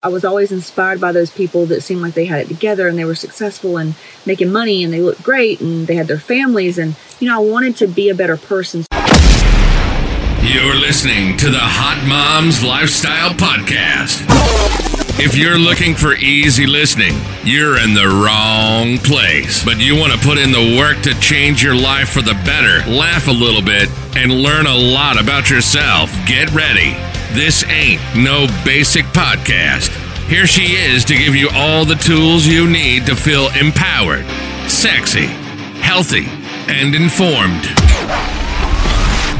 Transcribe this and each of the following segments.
I was always inspired by those people that seemed like they had it together and they were successful and making money and they looked great and they had their families. And, you know, I wanted to be a better person. You're listening to the Hot Moms Lifestyle Podcast. If you're looking for easy listening, you're in the wrong place. But you want to put in the work to change your life for the better, laugh a little bit, and learn a lot about yourself. Get ready. This ain't no basic podcast. Here she is to give you all the tools you need to feel empowered, sexy, healthy, and informed.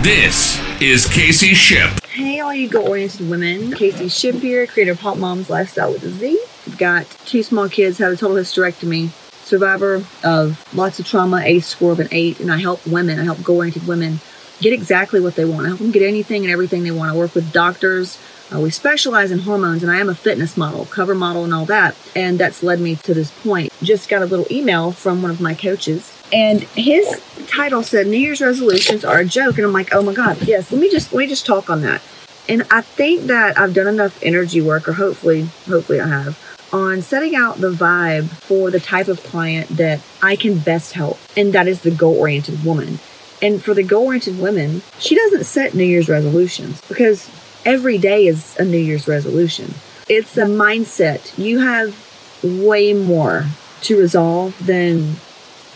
This is Casey Ship. Hey, all you goal-oriented women. Casey Ship here, creator of Hot Moms Lifestyle with a Z. I've got two small kids, had a total hysterectomy, survivor of lots of trauma, a score of an 8, and I help women, I help goal-oriented women get exactly what they want. I help them get anything and everything they want. I work with doctors. Uh, we specialize in hormones, and I am a fitness model, cover model, and all that. And that's led me to this point. Just got a little email from one of my coaches, and his title said New Year's resolutions are a joke. And I'm like, oh my God, yes, let me just let me just talk on that. And I think that I've done enough energy work, or hopefully, hopefully I have, on setting out the vibe for the type of client that I can best help. And that is the goal oriented woman. And for the oriented women, she doesn't set New Year's resolutions because every day is a New Year's resolution. It's a mindset. You have way more to resolve than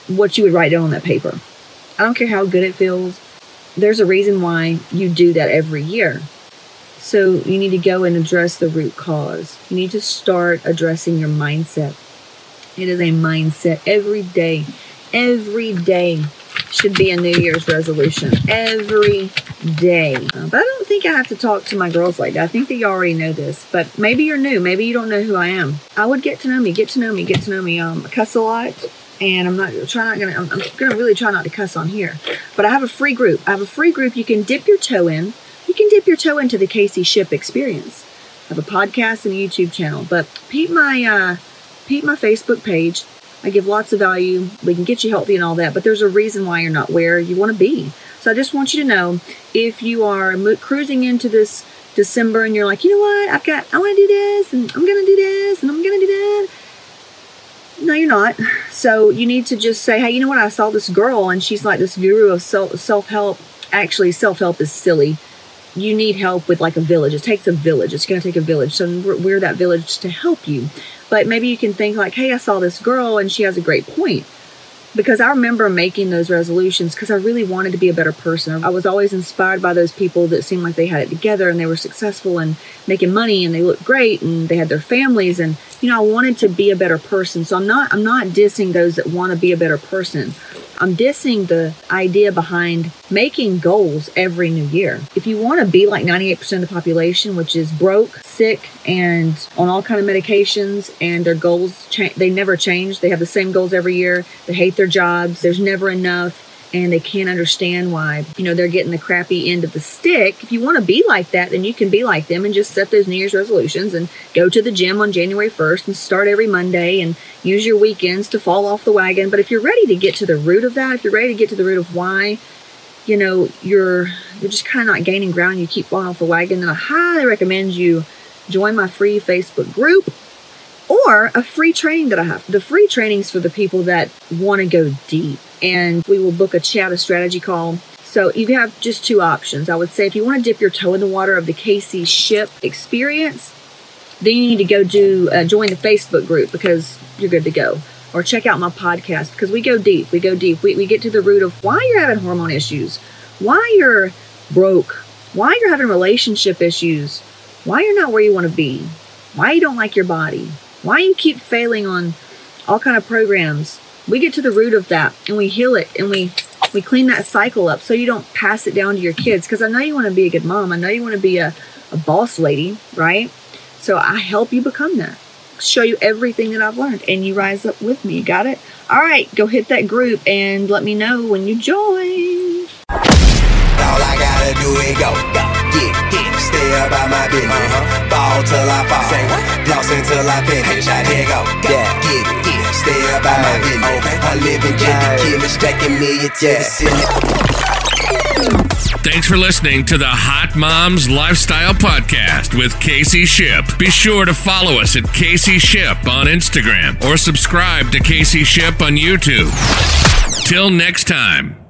what you would write down on that paper. I don't care how good it feels. There's a reason why you do that every year. So you need to go and address the root cause. You need to start addressing your mindset. It is a mindset every day. Every day should be a New Year's resolution every day. But I don't think I have to talk to my girls like that. I think you already know this, but maybe you're new. Maybe you don't know who I am. I would get to know me, get to know me, get to know me. Um, I cuss a lot, and I'm not try not gonna. I'm, I'm gonna really try not to cuss on here. But I have a free group. I have a free group you can dip your toe in. You can dip your toe into the Casey Ship experience. I have a podcast and a YouTube channel, but peep my uh, peep my Facebook page I give lots of value. We can get you healthy and all that, but there's a reason why you're not where you want to be. So I just want you to know if you are mo- cruising into this December and you're like, you know what, I've got, I want to do this and I'm going to do this and I'm going to do that. No, you're not. So you need to just say, hey, you know what, I saw this girl and she's like this guru of self help. Actually, self help is silly. You need help with like a village. It takes a village. It's going to take a village. So we're that village to help you. But maybe you can think like, hey, I saw this girl and she has a great point. Because I remember making those resolutions because I really wanted to be a better person. I was always inspired by those people that seemed like they had it together and they were successful and making money and they looked great and they had their families and you know, I wanted to be a better person. So I'm not I'm not dissing those that want to be a better person. I'm dissing the idea behind making goals every new year. If you want to be like 98% of the population, which is broke, sick, and on all kind of medications, and their goals cha- they never change. They have the same goals every year. They hate their jobs. There's never enough and they can't understand why, you know, they're getting the crappy end of the stick. If you want to be like that, then you can be like them and just set those New Year's resolutions and go to the gym on January 1st and start every Monday and use your weekends to fall off the wagon. But if you're ready to get to the root of that, if you're ready to get to the root of why, you know, you're you're just kind of not gaining ground, you keep falling off the wagon, then I highly recommend you join my free Facebook group or a free training that I have. The free trainings for the people that want to go deep and we will book a chat, a strategy call. So you have just two options. I would say if you want to dip your toe in the water of the Casey ship experience, then you need to go do uh, join the Facebook group because you're good to go. Or check out my podcast because we go deep. We go deep. We, we get to the root of why you're having hormone issues, why you're broke, why you're having relationship issues, why you're not where you want to be, why you don't like your body, why you keep failing on all kind of programs? We get to the root of that and we heal it and we we clean that cycle up so you don't pass it down to your kids. Because i know you want to be a good mom. I know you want to be a, a boss lady right? So i help you become that. Show you everything that i've learned and you rise up with me. Got it? All right go hit that group and let me know when you join. All i gotta do is go, go about my business. Uh-huh. Ball till I fall. Say what? Until I finish. Here go. Yeah. Get it. Get it. Stay about my business. Okay. I live in stacking me. Thanks for listening to the Hot Moms Lifestyle Podcast with Casey Ship. Be sure to follow us at Casey Ship on Instagram or subscribe to Casey Ship on YouTube. Till next time.